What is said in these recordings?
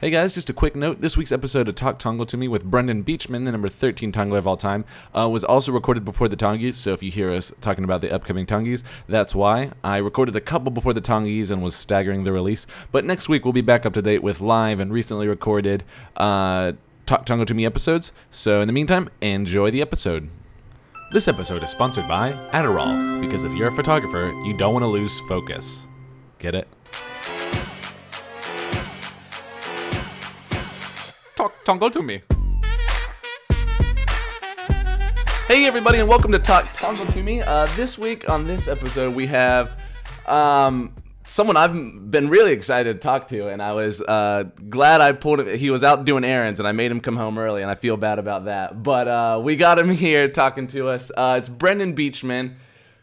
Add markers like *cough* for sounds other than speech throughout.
Hey guys, just a quick note. This week's episode of Talk Tongal to Me with Brendan Beachman, the number 13 Tongaler of all time, uh, was also recorded before the Tongies. So if you hear us talking about the upcoming Tongies, that's why. I recorded a couple before the Tongies and was staggering the release. But next week we'll be back up to date with live and recently recorded uh, Talk Tongal to Me episodes. So in the meantime, enjoy the episode. This episode is sponsored by Adderall, because if you're a photographer, you don't want to lose focus. Get it? Talk to me. Hey everybody, and welcome to Talk Tongal to Me. Uh, this week on this episode, we have um, someone I've been really excited to talk to, and I was uh, glad I pulled him. He was out doing errands, and I made him come home early, and I feel bad about that. But uh, we got him *laughs* here talking to us. Uh, it's Brendan Beachman,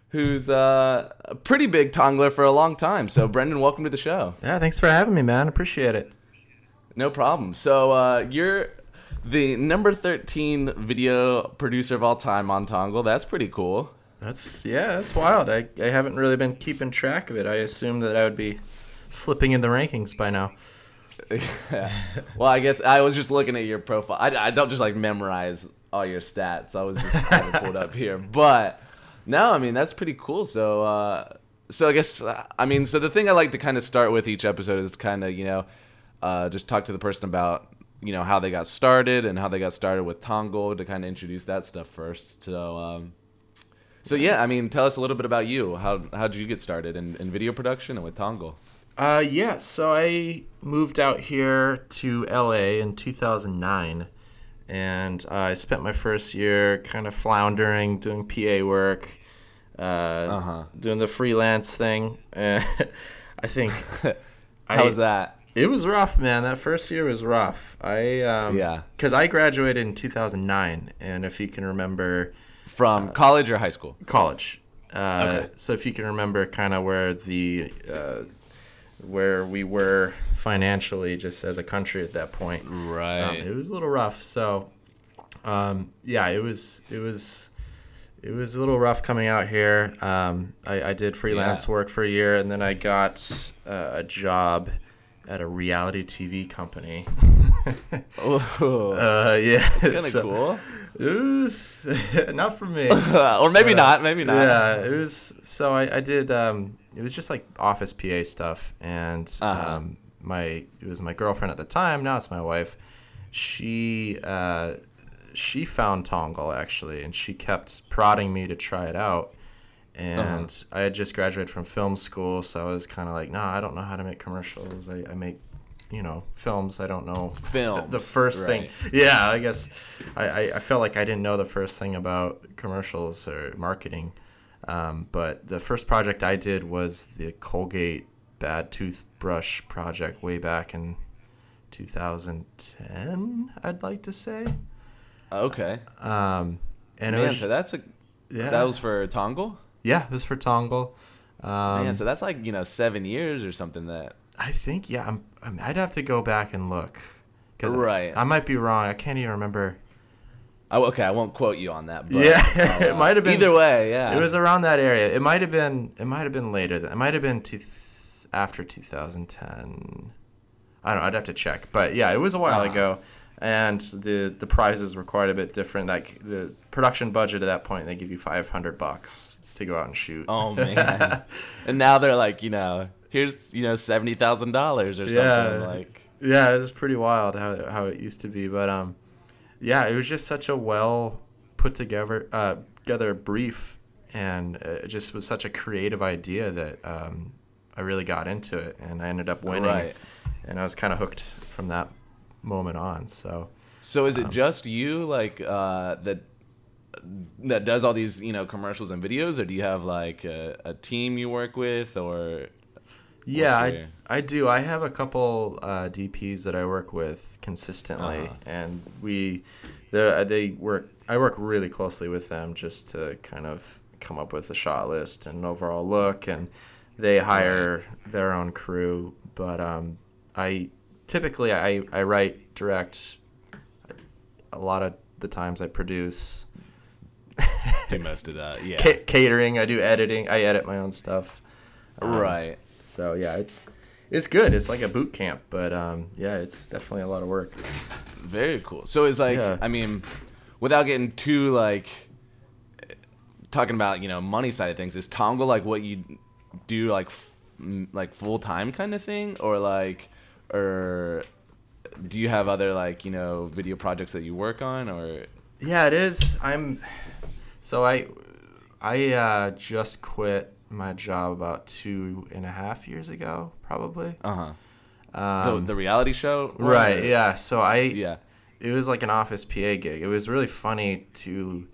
who's uh, a pretty big Tongaler for a long time. So, Brendan, welcome to the show. Yeah, thanks for having me, man. Appreciate it. No problem. So uh, you're the number 13 video producer of all time on Tongal. That's pretty cool. That's yeah, that's wild. I, I haven't really been keeping track of it. I assumed that I would be slipping in the rankings by now. yeah. *laughs* Well, I guess I was just looking at your profile. I, I don't just like memorize all your stats. I was just having *laughs* it pulled up here. But no, I mean that's pretty cool. So uh, so I guess uh, I mean so the thing I like to kind of start with each episode is kind of you know uh, just talk to the person about you know how they got started and how they got started with Tongal to kind of introduce that stuff first. So um, so yeah, I mean tell us a little bit about you. How how did you get started in, in video production and with Tongal? Uh, yeah. So I moved out here to LA in 2009, and I spent my first year kind of floundering, doing PA work, uh, Uh-huh. doing the freelance thing. *laughs* I think *laughs* How I- was that? It was rough, man. That first year was rough. I um, Yeah. because I graduated in 2009, and if you can remember, From college or high school? college. Uh, Okay. So if you can remember, kind of where the uh, where we were financially, just as a country at that point, um, Right. it was a little rough. So um, yeah, it was it was. It was a little rough coming out here. Um, I, I did freelance Yeah. work for a year, and then I got uh, a job at a reality TV company. *laughs* Oh, Uh, yeah, kind of so- cool. Oof, *laughs* not for me. *laughs* or maybe Uh, not. Maybe not. Yeah, it was. So I, I did. Um, it was just like office PA stuff, and Uh-huh. um, my it was my girlfriend at the time. Now it's my wife. She uh, she found Tongal actually, and she kept prodding me to try it out. And Uh-huh. I had just graduated from film school, so I was kind of like, nah, I don't know how to make commercials. I, I make, you know, films. I don't know Films, the first right. thing yeah i guess I, I, I felt like i didn't know the first thing about commercials or marketing um, but the first project i did was the colgate bad toothbrush project way back in 2010 i'd like to say Okay. um, and it Man, was so that's a yeah, that was for Tongal. Yeah it was for Tongal um, Man, so that's like you know seven years or something. That i think yeah I'm, I'm, i'd have to go back and look because Right. I, might be wrong i can't even remember oh, okay, I won't quote you on that. But Yeah, I'll, *laughs* it might have been- Either way, yeah. It was around that area. It might have been. It might have been later. It might have been two, after 2010. I don't know. I'd have to check. But yeah, it was a while Ah. ago, and the the prizes were quite a bit different. Like the production budget at that point, they give you 500 bucks to go out and shoot. Oh *laughs* man. and now they're like, you know, here's you know seventy thousand dollars or something. Yeah. Like, yeah, it was pretty wild how how it used to be. But um, yeah, it was just such a well put together uh together brief, and it just was such a creative idea that um, I really got into it, and I ended up winning, Right. and I was kind of hooked from that moment on. So so Um, is it just you like uh, that that does all these you know commercials and videos, or do you have like a, a team you work with, or yeah, I I do. I have a couple uh, DPs that I work with consistently, Uh-huh. and we they they work. I work really closely with them just to kind of come up with a shot list and overall look, and they hire their own crew. But um, I typically I I write direct. A lot of the times I produce. Do most of that? Yeah. Ca- catering. I do editing. I edit my own stuff. Um, right. So yeah, it's it's good. It's like a boot camp, but um, yeah, it's definitely a lot of work. Very cool. So it's like, Yeah. I mean, without getting too like talking about you know money side of things, is Tongal like what you do like f- m- like full time kind of thing, or like, or do you have other like you know video projects that you work on, or Yeah, it is. I'm so I I uh, just quit my job about two and a half years ago, probably. uh huh Um, the, the reality show, one, right. Yeah. So I yeah, it was like an office PA gig. It was really funny to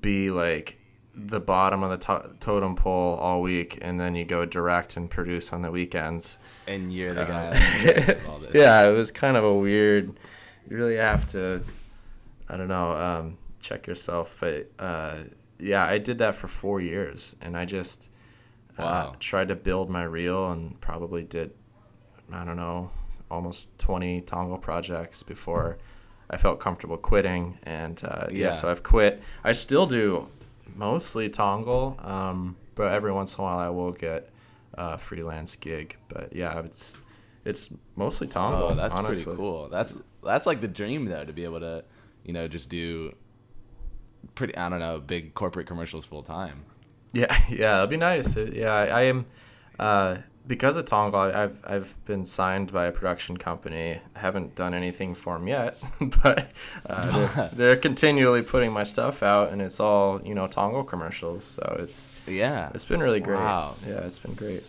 be like the bottom of the to- totem pole all week, and then you go direct and produce on the weekends. and you're the Uh, guy. *laughs* yeah, it was kind of a weird. You really have to, I don't know, um, check yourself. But uh, yeah, I did that for four years, and I just uh, tried to build my reel, and probably did, I don't know, almost twenty Tongal projects before I felt comfortable quitting. And uh, yeah. Yeah. so I've quit. I still do mostly Tongal, um, but every once in a while I will get a freelance gig. But yeah, it's it's mostly Tongal. Oh, that's honestly. pretty cool. That's that's like the dream though to be able to, you know, just do pretty I don't know, big corporate commercials full time. Yeah, *laughs* yeah, that'd be nice. Yeah, I, I am uh, because of Tongal. I- I've I've been signed by a production company. I haven't done anything for them yet, *laughs* but uh, they're, *laughs* they're continually putting my stuff out, and it's all you know Tongal commercials. So it's Yeah. it's been really great. Wow. Yeah, it's been great.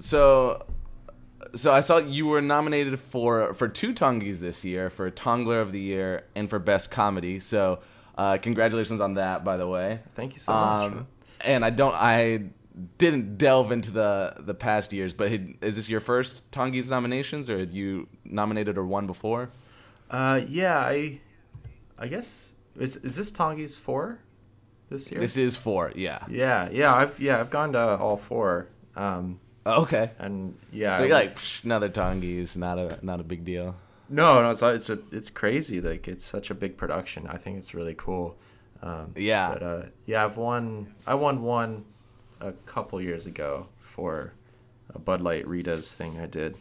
So so I saw you were nominated for for two Tongies this year, for Tongaler of the Year and for Best Comedy. So uh, congratulations on that, by the way. Thank you so much. Um, and I don't I didn't delve into the the past years, but had- is this your first Tongies nominations, or had you nominated or won before? Uh, yeah, I I guess is is this Tongi's four this year? This is four, yeah. yeah, yeah, I've yeah I've gone to all four. Um, Okay. and yeah, So you're like another Tongies, not a not a big deal. No, no, it's it's a, it's crazy. Like it's such a big production. I think it's really cool. Um, Yeah. But uh, yeah, I've won. I won one a couple years ago for a Bud Light Rita's thing I did.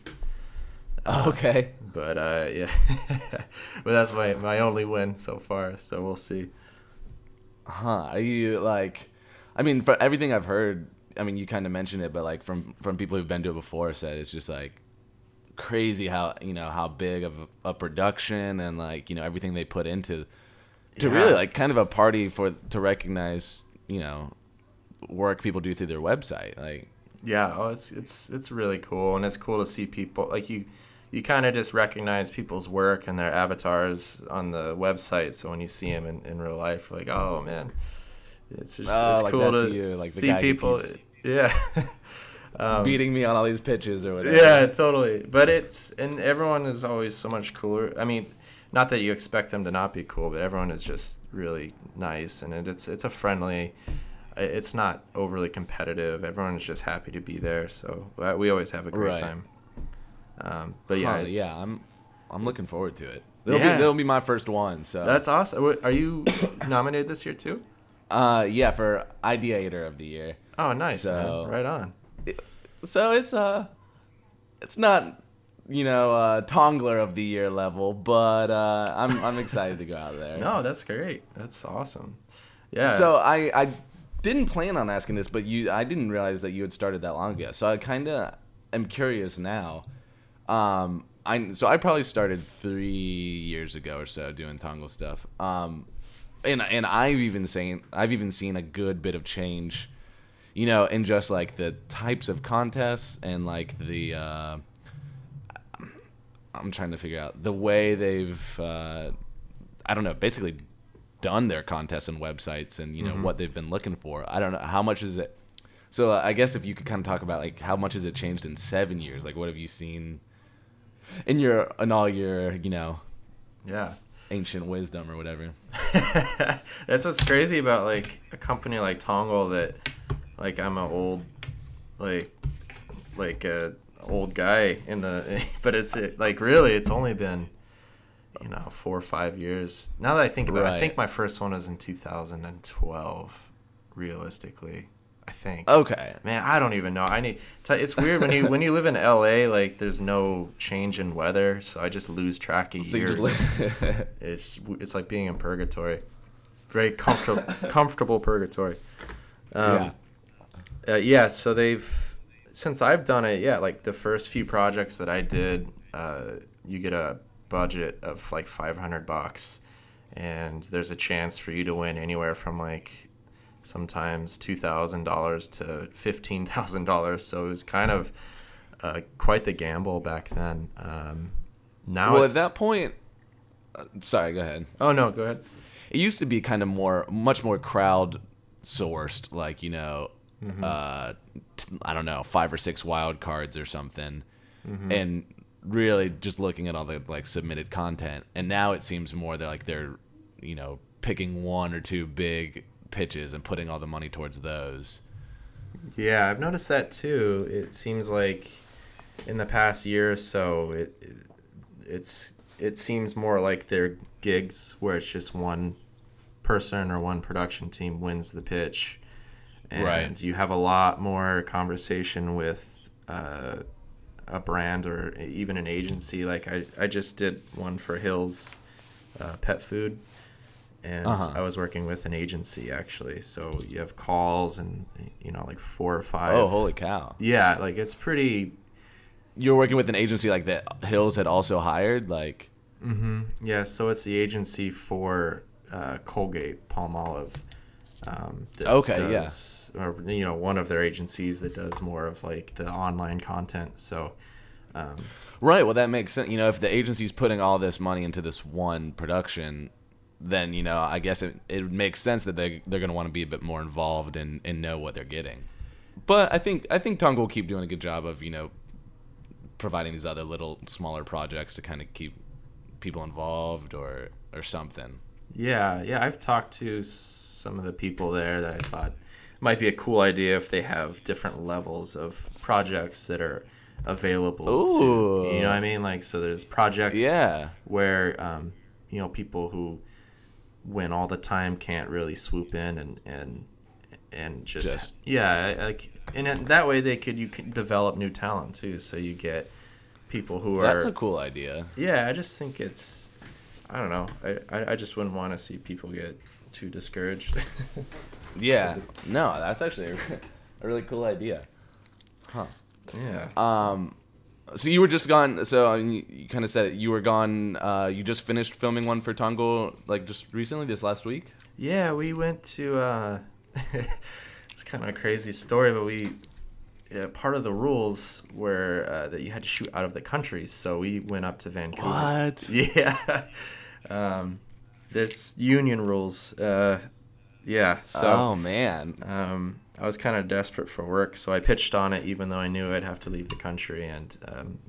Uh, okay. But uh, yeah, *laughs* but that's my my only win so far. So we'll see. Huh? Are you like? I mean, for everything I've heard, I mean, you kind of mentioned it, but like from from people who've been to it before, said it's just like crazy how you know how big of a, production and like you know everything they put into to Yeah. really like kind of a party for to recognize you know work people do through their website. Like, Yeah, oh, it's it's it's really cool, and it's cool to see people like you. You kind of just recognize people's work and their avatars on the website. So when you see them in, in real life, like, oh man, it's just Oh, it's like cool that's to you, like the see people. keeps Yeah, *laughs* um, beating me on all these pitches or whatever. yeah, totally. But it's and everyone is always so much cooler. I mean, not that you expect them to not be cool, but everyone is just really nice, and it, it's it's a friendly. It's not overly competitive. Everyone is just happy to be there, so uh, we always have a great Right. time. Um, but yeah, Huh, yeah, I'm I'm looking forward to it. It'll Yeah. be it'll be my first one. So that's awesome. Are you *coughs* nominated this year too? uh yeah for ideator of the year. Oh, nice, So- man. Right on. So it's uh it's not you know uh Tongaler of the year level, but uh I'm I'm excited to go out there. *laughs* No, that's great. That's awesome. Yeah. So I I didn't plan on asking this, but you I didn't realize that you had started that long ago. So I kind of am curious now. Um I so I probably started 3 years ago or so doing Tongal stuff. Um and and I've even seen I've even seen a good bit of change you know, and just like the types of contests and like the uh I'm trying to figure out the way they've uh I don't know, basically done their contests and websites and you know what they've been looking for. I don't know how much is it. So uh, I guess if you could kind of talk about like how much has it changed in seven years? Like what have you seen in your in all your you know yeah. ancient wisdom or whatever? *laughs* That's what's crazy about like a company like Tongal that like I'm an old like like a old guy in the *laughs* but it's it, like really it's only been you know four or five years now that I think about it I think my first one was in 2012 realistically I think. Okay. Man, I don't even know. I need. t- It's weird when you when you live in LA. Like, there's no change in weather, so I just lose track of So years. *laughs* it's it's like being in purgatory. Very comfortable *laughs* comfortable purgatory. Um, yeah. Uh, yeah. So they've since I've done it. Yeah, like the first few projects that I did, uh, you get a budget of like 500 bucks, and there's a chance for you to win anywhere from like sometimes two thousand dollars to fifteen thousand dollars. So it was kind of uh, quite the gamble back then. Um, now well, at that point, uh, sorry, go ahead. oh no, go ahead. It used to be kind of more, much more crowd sourced, like you know, Mm-hmm. uh, t- I don't know, five or six wild cards or something, Mm-hmm. and really just looking at all the like submitted content. And now it seems more they're like they're, you know, picking one or two big pitches and putting all the money towards those. Yeah, I've noticed that too. It seems like in the past year or so, it, it it's it seems more like they're gigs where it's just one person or one production team wins the pitch, and Right. you have a lot more conversation with uh, a brand or even an agency. Like I, I just did one for Hills uh, Pet Food, and Uh-huh. I was working with an agency actually. So you have calls and you know like four or five. Oh, holy cow! Yeah, like it's pretty. You're working with an agency like that Hills had also hired, like. Mm-hmm. Yeah, so it's the agency for uh, Colgate Palmolive. Um, Okay, yeah. Or you know, one of their agencies that does more of like the online content. So. Um, Right. Well, that makes sense. You know, if the agency's putting all this money into this one production, then you know, I guess it, it makes sense that they they're going to want to be a bit more involved and, and know what they're getting. But I think I think Tongal will keep doing a good job of you know providing these other little smaller projects to kind of keep people involved or or something. Yeah, yeah, I've talked to some of the people there that I thought might be a cool idea if they have different levels of projects that are available. Ooh. To, you know what I mean? Like, so there's projects Yeah. where, um, you know, people who win all the time can't really swoop in and, and, and just, Just- yeah, like, and that way they could, you can develop new talent too. So you get people who are, That's a cool idea. yeah, I just think it's. I don't know. I, I, I just wouldn't want to see people get too discouraged. *laughs* Yeah. No, that's actually a, a really cool idea. Huh. Yeah. Um, so you were just gone. So I mean, you, you kind of said it. You were gone. Uh, you just finished filming one for Tongal, like just recently, this last week. yeah, we went to. Uh, *laughs* it's kind of a crazy story, but we. Yeah, part of the rules were uh, that you had to shoot out of the country, so we went up to Vancouver. What? *laughs* Yeah. um, there's union rules. Uh, yeah. So. oh man. Um, I was kind of desperate for work, so I pitched on it, even though I knew I'd have to leave the country, and um,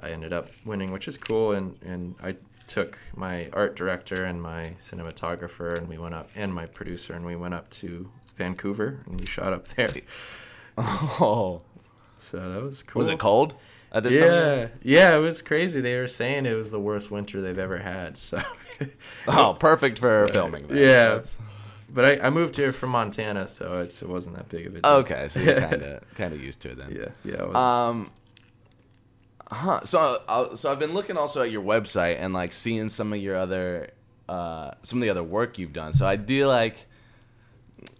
I ended up winning, which is cool. And, and I took my art director and my cinematographer, and we went up, and my producer, and we went up to Vancouver, and we shot up there. *laughs* Oh, So that was cool. was it cold at this yeah, time? yeah, it was crazy. They were saying it was the worst winter they've ever had. So, *laughs* Oh, perfect for filming. Then. Yeah. That's- but I, I moved here from Montana, so it's, it wasn't that big of a deal. okay, so you're kind of kind of used to it then. Yeah, yeah. It was, Um. Huh. So, uh, so I've been looking also at your website and like seeing some of your other, uh, some of the other work you've done. So I do like,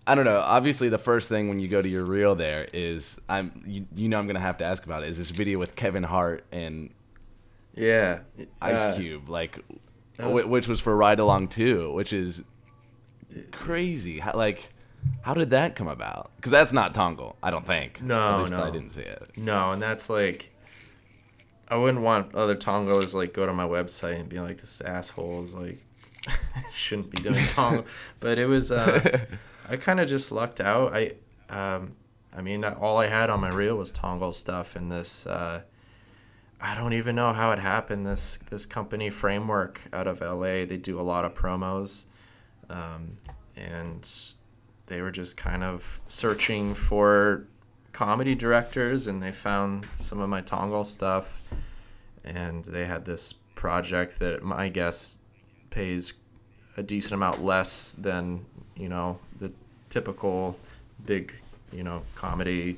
I don't know. Obviously, the first thing when you go to your reel there is I'm, you, you know, I'm gonna have to ask about it. Is this video with Kevin Hart and yeah. Ice uh, Cube, like, was- which was for Ride Along 2, which is crazy. How, like, how did that come about? Because that's not Tongal, I don't think. No, At least no. I didn't see it. No, and that's like, I wouldn't want other Tongos like go to my website and be like, this asshole is like, *laughs* shouldn't be doing Tongal. *laughs* but it was, uh, I kind of just lucked out. I, um, I mean, all I had on my reel was Tongal stuff, and this, uh, I don't even know how it happened. This this company framework out of LA, they do a lot of promos, um, and they were just kind of searching for comedy directors, and they found some of my Tongal stuff, and they had this project that my guess pays a decent amount less than you know the typical big you know comedy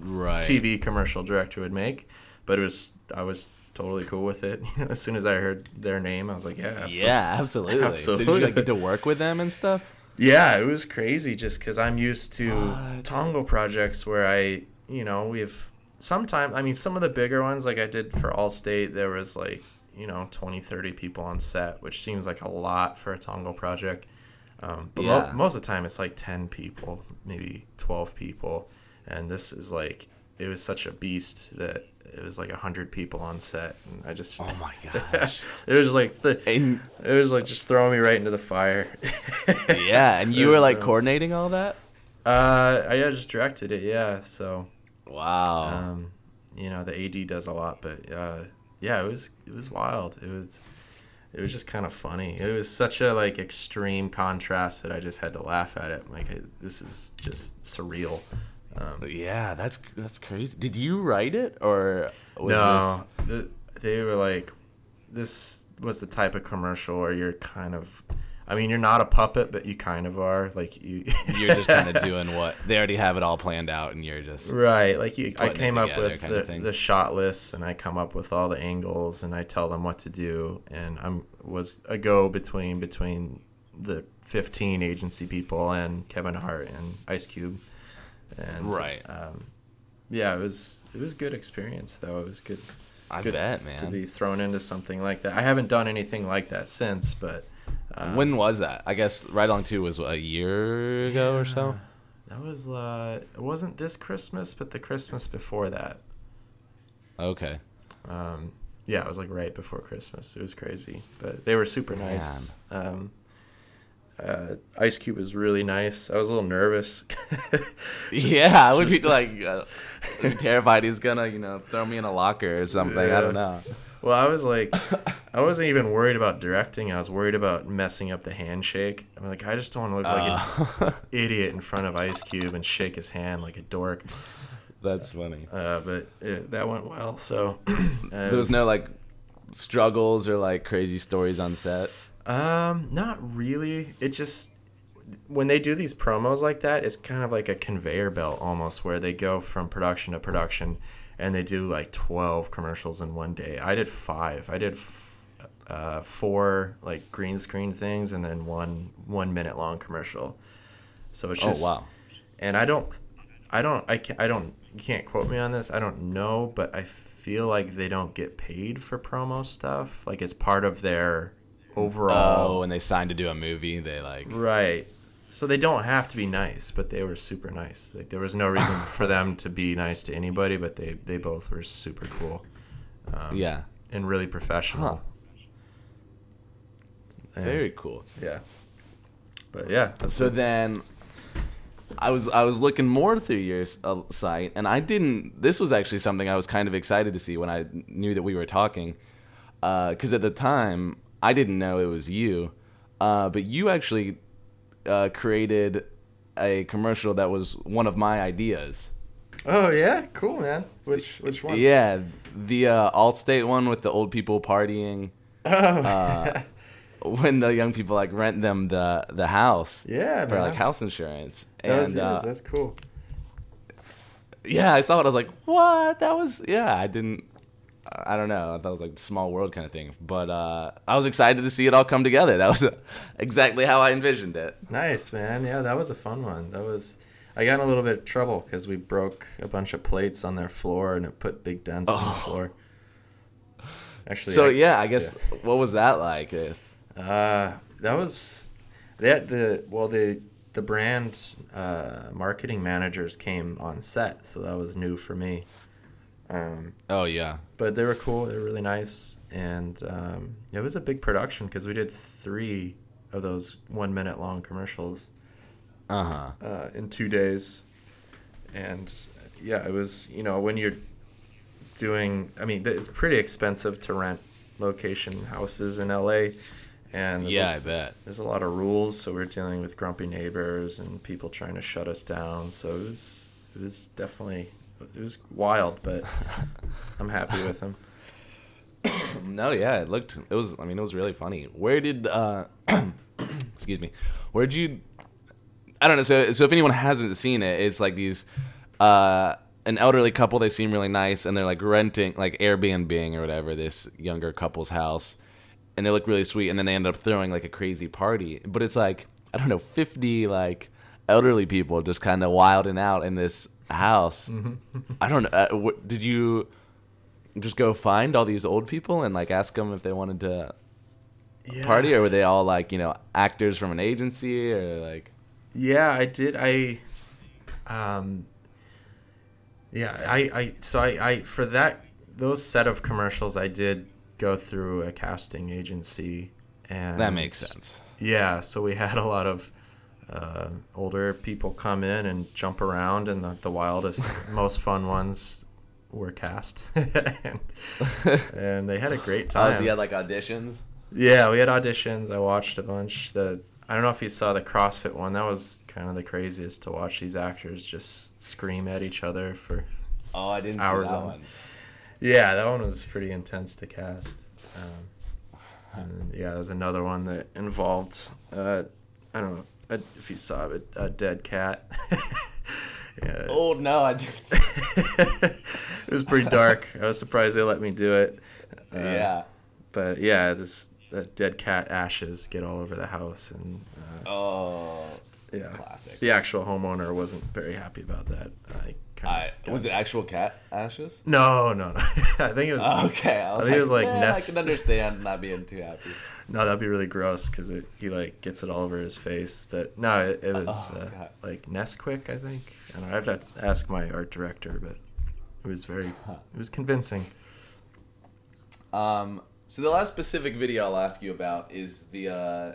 Right. TV commercial director would make. But it was I was totally cool with it. *laughs* as soon as I heard their name, I was like, yeah, absolutely. Yeah, absolutely. So did you like, get to work with them and stuff? Yeah, it was crazy just because I'm used to What? Tongal projects where I, you know, we've sometimes, I mean, some of the bigger ones, like I did for Allstate, there was like, you know, 20, 30 people on set, which seems like a lot for a Tongal project. Um, but mo- most of the time it's like 10 people, maybe 12 people. And this is like, it was such a beast that it was like 100 people on set. And I just, Oh my *laughs* gosh. it was like, the, and it was like just throwing me right into the fire. *laughs* yeah, and you were like coordinating all that? Uh, I yeah, just directed it. Yeah, so Wow. um, you know the AD does a lot, but uh, yeah, it was it was wild. It was it was just kind of funny. It was such a like extreme contrast that I just had to laugh at it. Like I, this is just surreal. Um, yeah, that's that's crazy. Did you write it or was no, the, they were like, this was the type of commercial where you're kind of. I mean, you're not a puppet, but you kind of are. Like you, *laughs* you're just kind of *laughs* doing what they already have it all planned out and you're just Right, like you, I came up with the, the shot lists, and I come up with all the angles, and I tell them what to do, and I'm was a go between between the 15 agency people and Kevin Hart and Ice Cube, and Right. um, yeah, it was it was good experience though. It was good I good bet, man. to be thrown into something like that. I haven't done anything like that since, but uh, when was that? I guess Ride Along 2 was what, a year ago or so. that was uh, it wasn't this Christmas, but the Christmas before that. Okay. Um, yeah, it was like right before Christmas. It was crazy, but they were super nice. Um, uh, Ice Cube was really nice. I was a little nervous. *laughs* Just- yeah, I would just- be like uh, terrified he's gonna, you know, throw me in a locker or something. I don't know. Well, I was like, I wasn't even worried about directing. I was worried about messing up the handshake. I'm like, I just don't want to look like Uh, an *laughs* idiot in front of Ice Cube and shake his hand like a dork. that's funny. Uh, but it, that went well. So *clears throat* There was no like struggles or like crazy stories on set. Um, not really. It just when they do these promos like that, it's kind of like a conveyor belt almost, where they go from production to production, and they do like twelve commercials in one day. I did five. I did f- uh, four like green screen things, and then one one minute long commercial. So it's just oh wow. and I don't, I don't, I can't, I don't, you can't quote me on this. I don't know, but I feel like they don't get paid for promo stuff. Like it's part of their overall. Oh, when they signed to do a movie, they like Right. So they don't have to be nice, but they were super nice. Like there was no reason *laughs* for them to be nice to anybody, but they they both were super cool. Um, yeah, And really professional. Huh. Very cool. Yeah. But yeah. So then I was I was looking more through your uh, site, and I didn't. This was actually something I was kind of excited to see when I knew that we were talking, because at the time I didn't know it was you, uh, but you actually uh, created a commercial that was one of my ideas. Oh yeah, cool man. Which which one? Yeah, the uh, Allstate one with the old people partying Oh. uh, *laughs* when the young people like rent them the the house yeah, for man. like house insurance. That was yours. uh, That's cool. yeah, I saw it. I was like, what? That was yeah. I didn't. I don't know. I thought it was like small world kind of thing. But uh, I was excited to see it all come together. That was *laughs* exactly how I envisioned it. Nice man. Yeah, that was a fun one. That was. I got in a little bit of trouble because we broke a bunch of plates on their floor and it put big dents on the Oh. floor. Actually, So I- yeah, I guess what was that like? Uh, that was that the well the the brand uh, marketing managers came on set, so that was new for me. Um, oh yeah, but they were cool. They were really nice, and um, it was a big production because we did three of those one minute long commercials uh huh. uh, in two days, and yeah, it was you know when you're doing. I mean, it's pretty expensive to rent location houses in LA, and Yeah, I bet. there's a lot of rules, so we're dealing with grumpy neighbors and people trying to shut us down. So it was it was definitely it was wild, but *laughs* I'm happy with them. No, yeah, it looked. It was. I mean, it was really funny. Where did? uh *clears throat* Excuse me. Where did you? I don't know. So, so if anyone hasn't seen it, it's like these, uh, an elderly couple. They seem really nice, and they're like renting, like Airbnb or whatever, this younger couple's house, and they look really sweet. And then they end up throwing like a crazy party. But it's like I don't know, fifty like elderly people just kind of wilding out in this house. I don't know. Uh, what, did you just go find all these old people and like ask them if they wanted to Yeah. party, or were they all like you know actors from an agency or like? Yeah, I did. I, um, yeah, I, I, so I, I, for that, those set of commercials, I did go through a casting agency, and That makes sense. Yeah, so we had a lot of uh, older people come in and jump around, and the, the wildest, *laughs* most fun ones were cast, *laughs* and, and they had a great time. Oh, so you had like auditions. Yeah, we had auditions. I watched a bunch. The I don't know if you saw the CrossFit one. That was kind of the craziest to watch these actors just scream at each other for. Oh, I didn't Hours see that on. one. Yeah, that one was pretty intense to cast. Um, and yeah, there was another one that involved. Uh, I don't know a, if you saw it, a dead cat. *laughs* yeah. Oh no, I didn't. *laughs* it was pretty dark. I was surprised they let me do it. Uh, yeah. But yeah, this uh, dead cat ashes get all over the house, and uh, Oh, yeah, classic. the actual homeowner wasn't very happy about that. I I, was it actual cat ashes? No, no, no. *laughs* I think it was. Okay, I was think it was, like, like, "Nah, nest- I can understand not being too happy. *laughs* No, that'd be really gross because he like gets it all over his face. But no, it, it was Oh, uh, like Nesquik, I think. I. I have to ask my art director, but it was very, it was convincing. Um, so the last specific video I'll ask you about is the uh,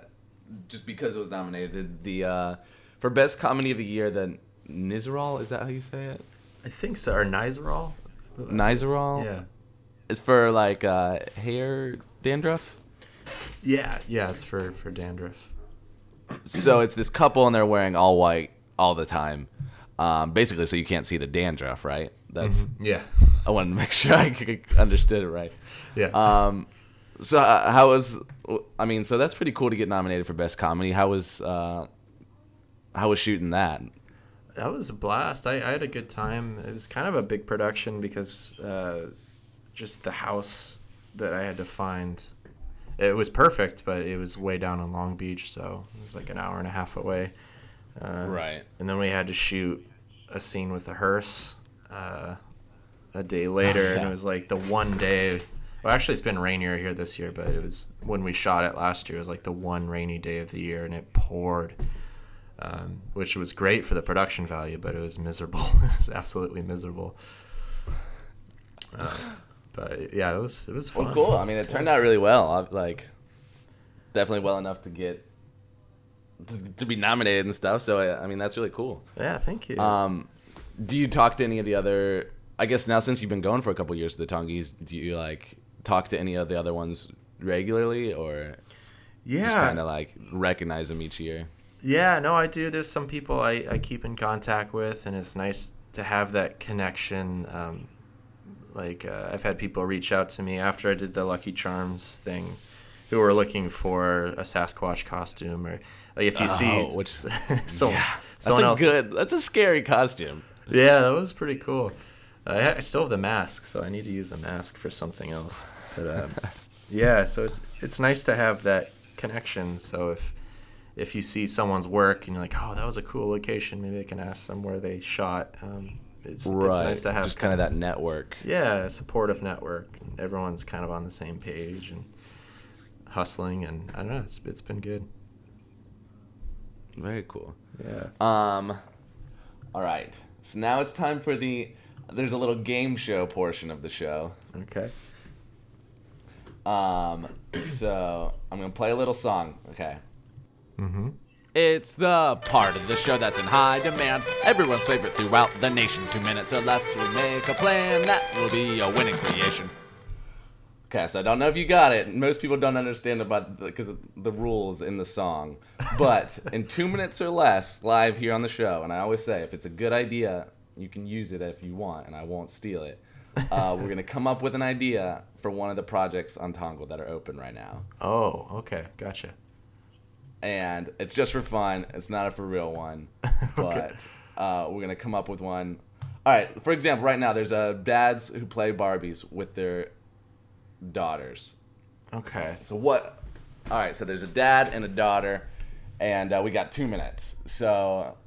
just because it was nominated the uh, for best comedy of the year. The Nizoral is that how you say it? I think so. Or Nizoral. Nizoral. Yeah. It's for like uh, hair dandruff. Yeah, yeah. It's for for dandruff. so it's this couple and they're wearing all white all the time. Um, basically, so you can't see the dandruff, right? That's. Yeah. I wanted to make *laughs* sure I understood it right. Yeah. Um, so uh, how was? I mean, so that's pretty cool to get nominated for best comedy. How was? Uh, how was shooting that? That was a blast. I, I had a good time. It was kind of a big production because uh, just the house that I had to find, it was perfect, but it was way down in Long Beach, so it was like an hour and a half away. Uh, Right. And then we had to shoot a scene with a hearse uh, a day later, and yeah. it *laughs* was like the one day. Well, actually, it's been rainier here this year, but it was when we shot it last year. It was like the one rainy day of the year, and it poured um, which was great for the production value, but it was miserable. *laughs* it was absolutely miserable. Uh, but yeah, it was it was fun. Well, cool. I mean, it turned out really well. I, like, definitely well enough to get to, to be nominated and stuff. So I, I mean, that's really cool. Yeah, thank you. Um, do you talk to any of the other? I guess now since you've been going for a couple years, to the Tongies, do you like talk to any of the other ones regularly, or yeah, just kind of like recognize them each year? Yeah, no, I do. There's some people I, I keep in contact with, and it's nice to have that connection. Um, like, uh, I've had people reach out to me after I did the Lucky Charms thing who were looking for a Sasquatch costume, or like if you see Oh, which- *laughs* so, That's someone a else. good. That's a scary costume. Yeah, that was pretty cool. I, I still have the mask, so I need to use the mask for something else. But um, *laughs* yeah, so it's it's nice to have that connection. So if if you see someone's work and you're like, oh, that was a cool location, maybe I can ask them where they shot. Um, it's, Right. it's nice to have just kind of that network. yeah, a supportive network. Everyone's kind of on the same page and hustling, and I don't know. It's it's been good. Very cool. Yeah. Um, all right. So now it's time for the. There's a little game show portion of the show. Okay. Um, so I'm gonna play a little song. Okay. Mm-hmm. It's the part of the show that's in high demand. Everyone's favorite throughout the nation. Two minutes or less will make a plan that will be a winning creation. Okay, so I don't know if you got it. Most people don't understand about because of the rules in the song. But in two minutes or less, live here on the show, and I always say if it's a good idea, you can use it if you want, and I won't steal it. Uh, *laughs* we're gonna come up with an idea for one of the projects on Tongal that are open right now. Oh, okay, gotcha. And it's just for fun. It's not a for real one, *laughs* but uh, we're gonna come up with one. All right. For example, right now there's uh, dads who play Barbies with their daughters. Okay. So what? All right. So there's a dad and a daughter, and uh, we got two minutes. So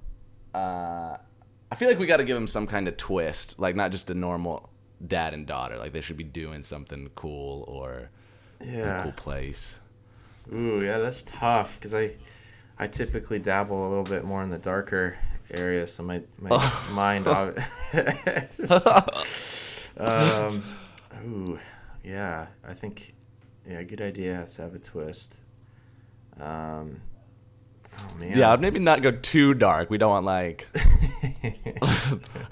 uh, I feel like we got to give them some kind of twist, like not just a normal dad and daughter. Like they should be doing something cool or a cool place. Ooh, yeah, that's tough because I, I typically dabble a little bit more in the darker area, so my my *laughs* mind. *laughs* um, ooh, yeah, I think, yeah, good idea has to have a twist. Um, oh man. Yeah, maybe not go too dark. We don't want like *laughs*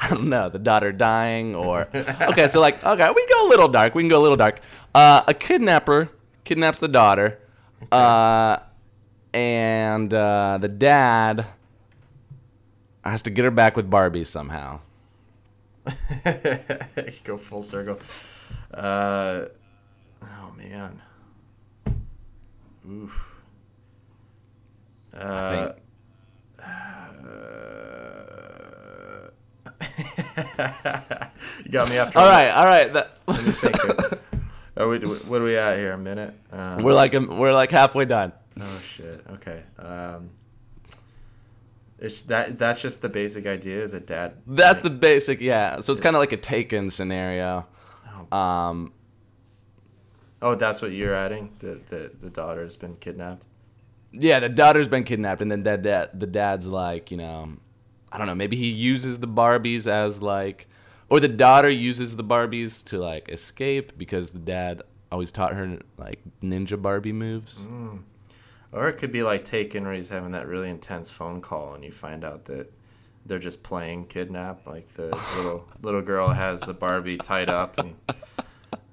I don't know, the daughter dying or okay, so like okay, we can go a little dark. We can go a little dark. Uh, a kidnapper kidnaps the daughter, uh, and uh, the dad has to get her back with Barbie somehow. *laughs* Go full circle. Uh, oh man. Oof. Uh, *laughs* you got me after. All right, all right. That, Let me think. *laughs* Are we, what are we at here? A minute? Um, we're like we're like halfway done. Oh shit. Okay. Um, it's that. That's just the basic idea. Is it dad? That's the basic, yeah. So it's kind of like a taken scenario. Um, Oh, that's what you're adding. The the the daughter has been kidnapped. Yeah, the daughter's been kidnapped, and then the dad, the dad's like, you know, I don't know, maybe he uses the Barbies as like, or the daughter uses the Barbies to like escape because the dad always taught her like ninja Barbie moves. Mm. Or it could be like Taken, where he's having that really intense phone call, and you find out that they're just playing kidnap. Like the *laughs* little little girl has the Barbie tied up, and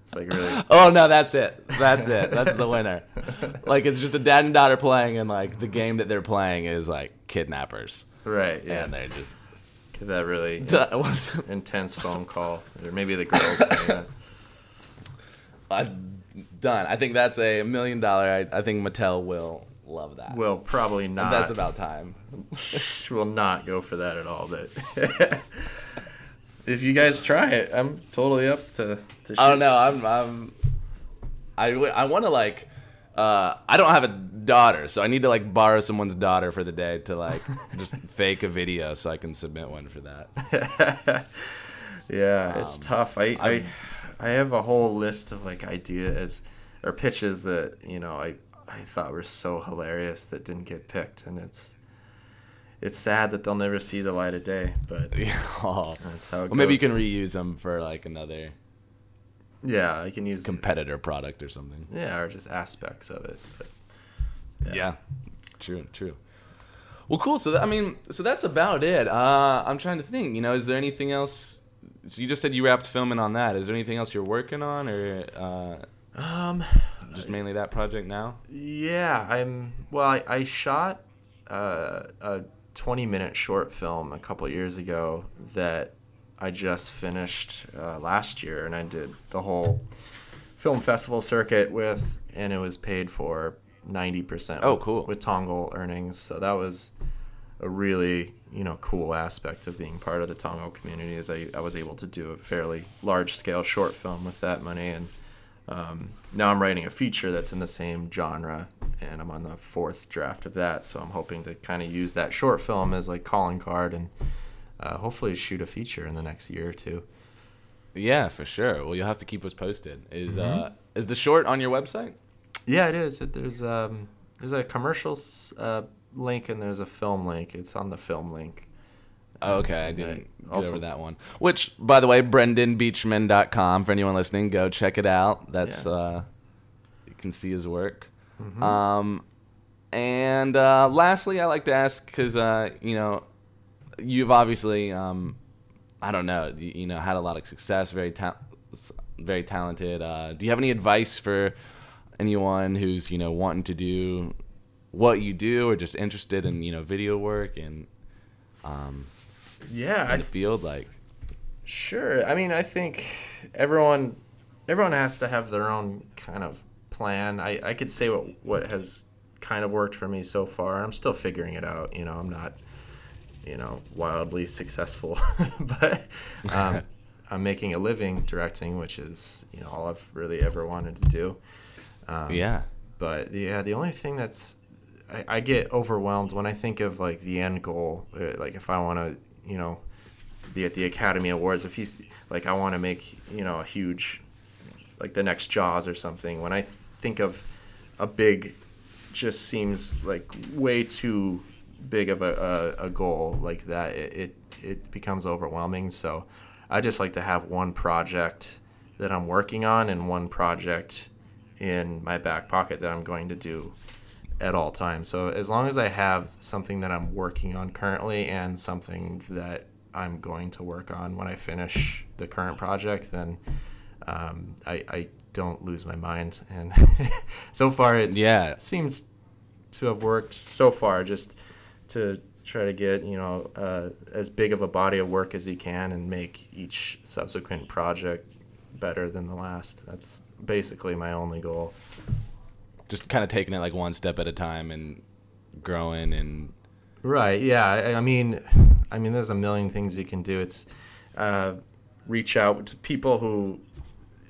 it's like really. *laughs* Oh no, that's it. That's it. That's the winner. Like it's just a dad and daughter playing, and like the game that they're playing is like kidnappers, Right, yeah. and they're just that really *laughs* in- intense phone call, or maybe the girl's saying that. *laughs* done. I think that's a million dollar. I, I think Mattel will love that. Will probably not. that's about time. She *laughs* will not go for that at all. But if you guys try it, I'm totally up to. to I don't know. I'm. I'm I, w- I want to like. Uh, I don't have a daughter, so I need to like borrow someone's daughter for the day to like *laughs* just fake a video so I can submit one for that. *laughs* yeah, it's Um, tough. I, I I'm- have a whole list of like ideas or pitches that you know I I thought were so hilarious that didn't get picked, and it's it's sad that they'll never see the light of day. But *laughs* oh. that's how it Well, maybe you can reuse them for like another Yeah, I can use competitor product or something. yeah, or just aspects of it. But, Yeah. True, true. Well, cool. So, that, I mean, so that's about it. Uh, I'm trying to think, you know, is there anything else? So you just said you wrapped filming on that. Is there anything else you're working on or uh, Um, just mainly that project now? Yeah, I'm. Well, I, I shot uh, a 20 minute short film a couple years ago that I just finished uh, last year, and I did the whole film festival circuit with, and it was paid for 90%. Oh, cool. With Tongal earnings, so that was a really you know cool aspect of being part of the Tongal community. Is I, I was able to do a fairly large scale short film with that money and. Um, now I'm writing a feature that's in the same genre, and I'm on the fourth draft of that. So I'm hoping to kind of use that short film as like calling card, and uh, hopefully shoot a feature in the next year or two. Yeah, for sure. Well, you'll have to keep us posted. Is uh, is the short on your website? Yeah, it is. It, there's um, there's a commercials uh, link and there's a film link. It's on the film link. Oh, okay, I didn't get Also- over that one. Which, by the way, BrendanBeachman.com for anyone listening. Go check it out. That's Yeah. uh, you can see his work. Um, and uh, lastly, I like to ask because uh, you know, you've obviously um, I don't know, you, you know, had a lot of success. Very ta- very talented. Uh, do you have any advice for anyone who's you know wanting to do what you do or just interested in you know video work and um, Yeah, in I the field like Sure. I mean, I think everyone everyone has to have their own kind of plan. I, I could say what what has kind of worked for me so far. I'm still figuring it out. You know, I'm not, you know, wildly successful, *laughs* but um, *laughs* I'm making a living directing, which is you know all I've really ever wanted to do. Um, yeah. But yeah, the only thing that's I, I get overwhelmed when I think of like the end goal. uh, Like if I want to, you know, be at the Academy Awards, if he's like I want to make you know a huge, like the next Jaws or something. When I th- think of a big, just seems like way too big of a, a, a goal like that. It, it it becomes overwhelming. So I just like to have one project that I'm working on and one project in my back pocket that I'm going to do at all times. So as long as I have something that I'm working on currently and something that I'm going to work on when I finish the current project, then um, I, I don't lose my mind. And *laughs* so far, it Yeah. seems to have worked so far. Just to try to get you know uh, as big of a body of work as you can and make each subsequent project better than the last. That's basically my only goal. Just kind of taking it like one step at a time and growing and Right. Yeah. I, I mean, I mean, there's a million things you can do. It's uh, reach out to people who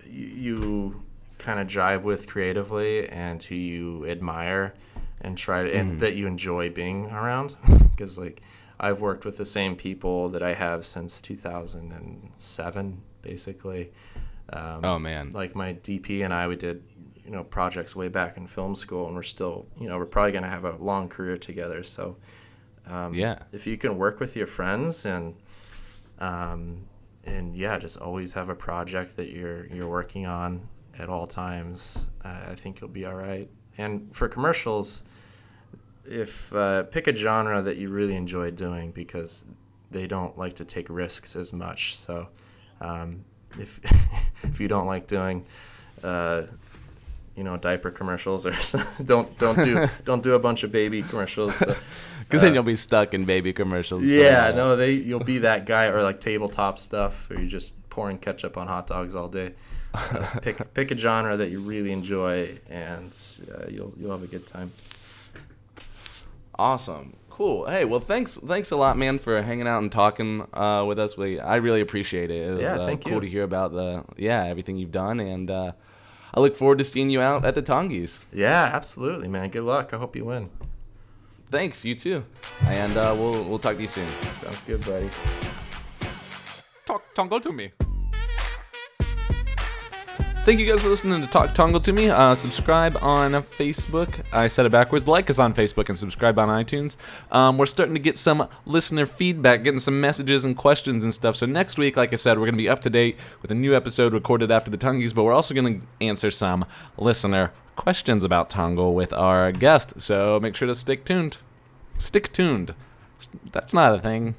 you kind of jive with creatively and who you admire and try to and that you enjoy being around. *laughs* Because like I've worked with the same people that I have since 2007, basically. Um, oh man. like my DP and I, we did, you know, projects way back in film school, and we're still, you know, we're probably gonna have a long career together. So, um, Yeah. if you can work with your friends and, um, and yeah, just always have a project that you're you're working on at all times, uh, I think you'll be all right. And for commercials, if uh, pick a genre that you really enjoy doing because they don't like to take risks as much. So um, if *laughs* if you don't like doing uh, you know diaper commercials or *laughs* don't don't do *laughs* don't do a bunch of baby commercials. So, Because then uh, you'll be stuck in baby commercials. yeah, no, they you'll be that guy or like tabletop stuff or you're just pouring ketchup on hot dogs all day. Uh, pick pick a genre that you really enjoy and uh, you'll you'll have a good time. Awesome. Cool. Hey, well, thanks, thanks a lot, man, for hanging out and talking uh, with us. We, I really appreciate it. It was Yeah, uh, thank cool you. to hear about the, yeah, everything you've done, and uh, I look forward to seeing you out at the Tongies. Yeah, absolutely, man. Good luck. I hope you win. Thanks, you too, and uh, we'll we'll talk to you soon. Sounds good, buddy. Talk Tongal to me. Thank you guys for listening to Talk Tongal to me. Uh, subscribe on Facebook. I said it backwards. Like us on Facebook and subscribe on iTunes. Um, we're starting to get some listener feedback, getting some messages and questions and stuff. So next week, like I said, we're going to be up to date with a new episode recorded after the Tongies, but we're also going to answer some listener questions about Tongal with our guest. So make sure to stick tuned. Stick tuned. That's not a thing.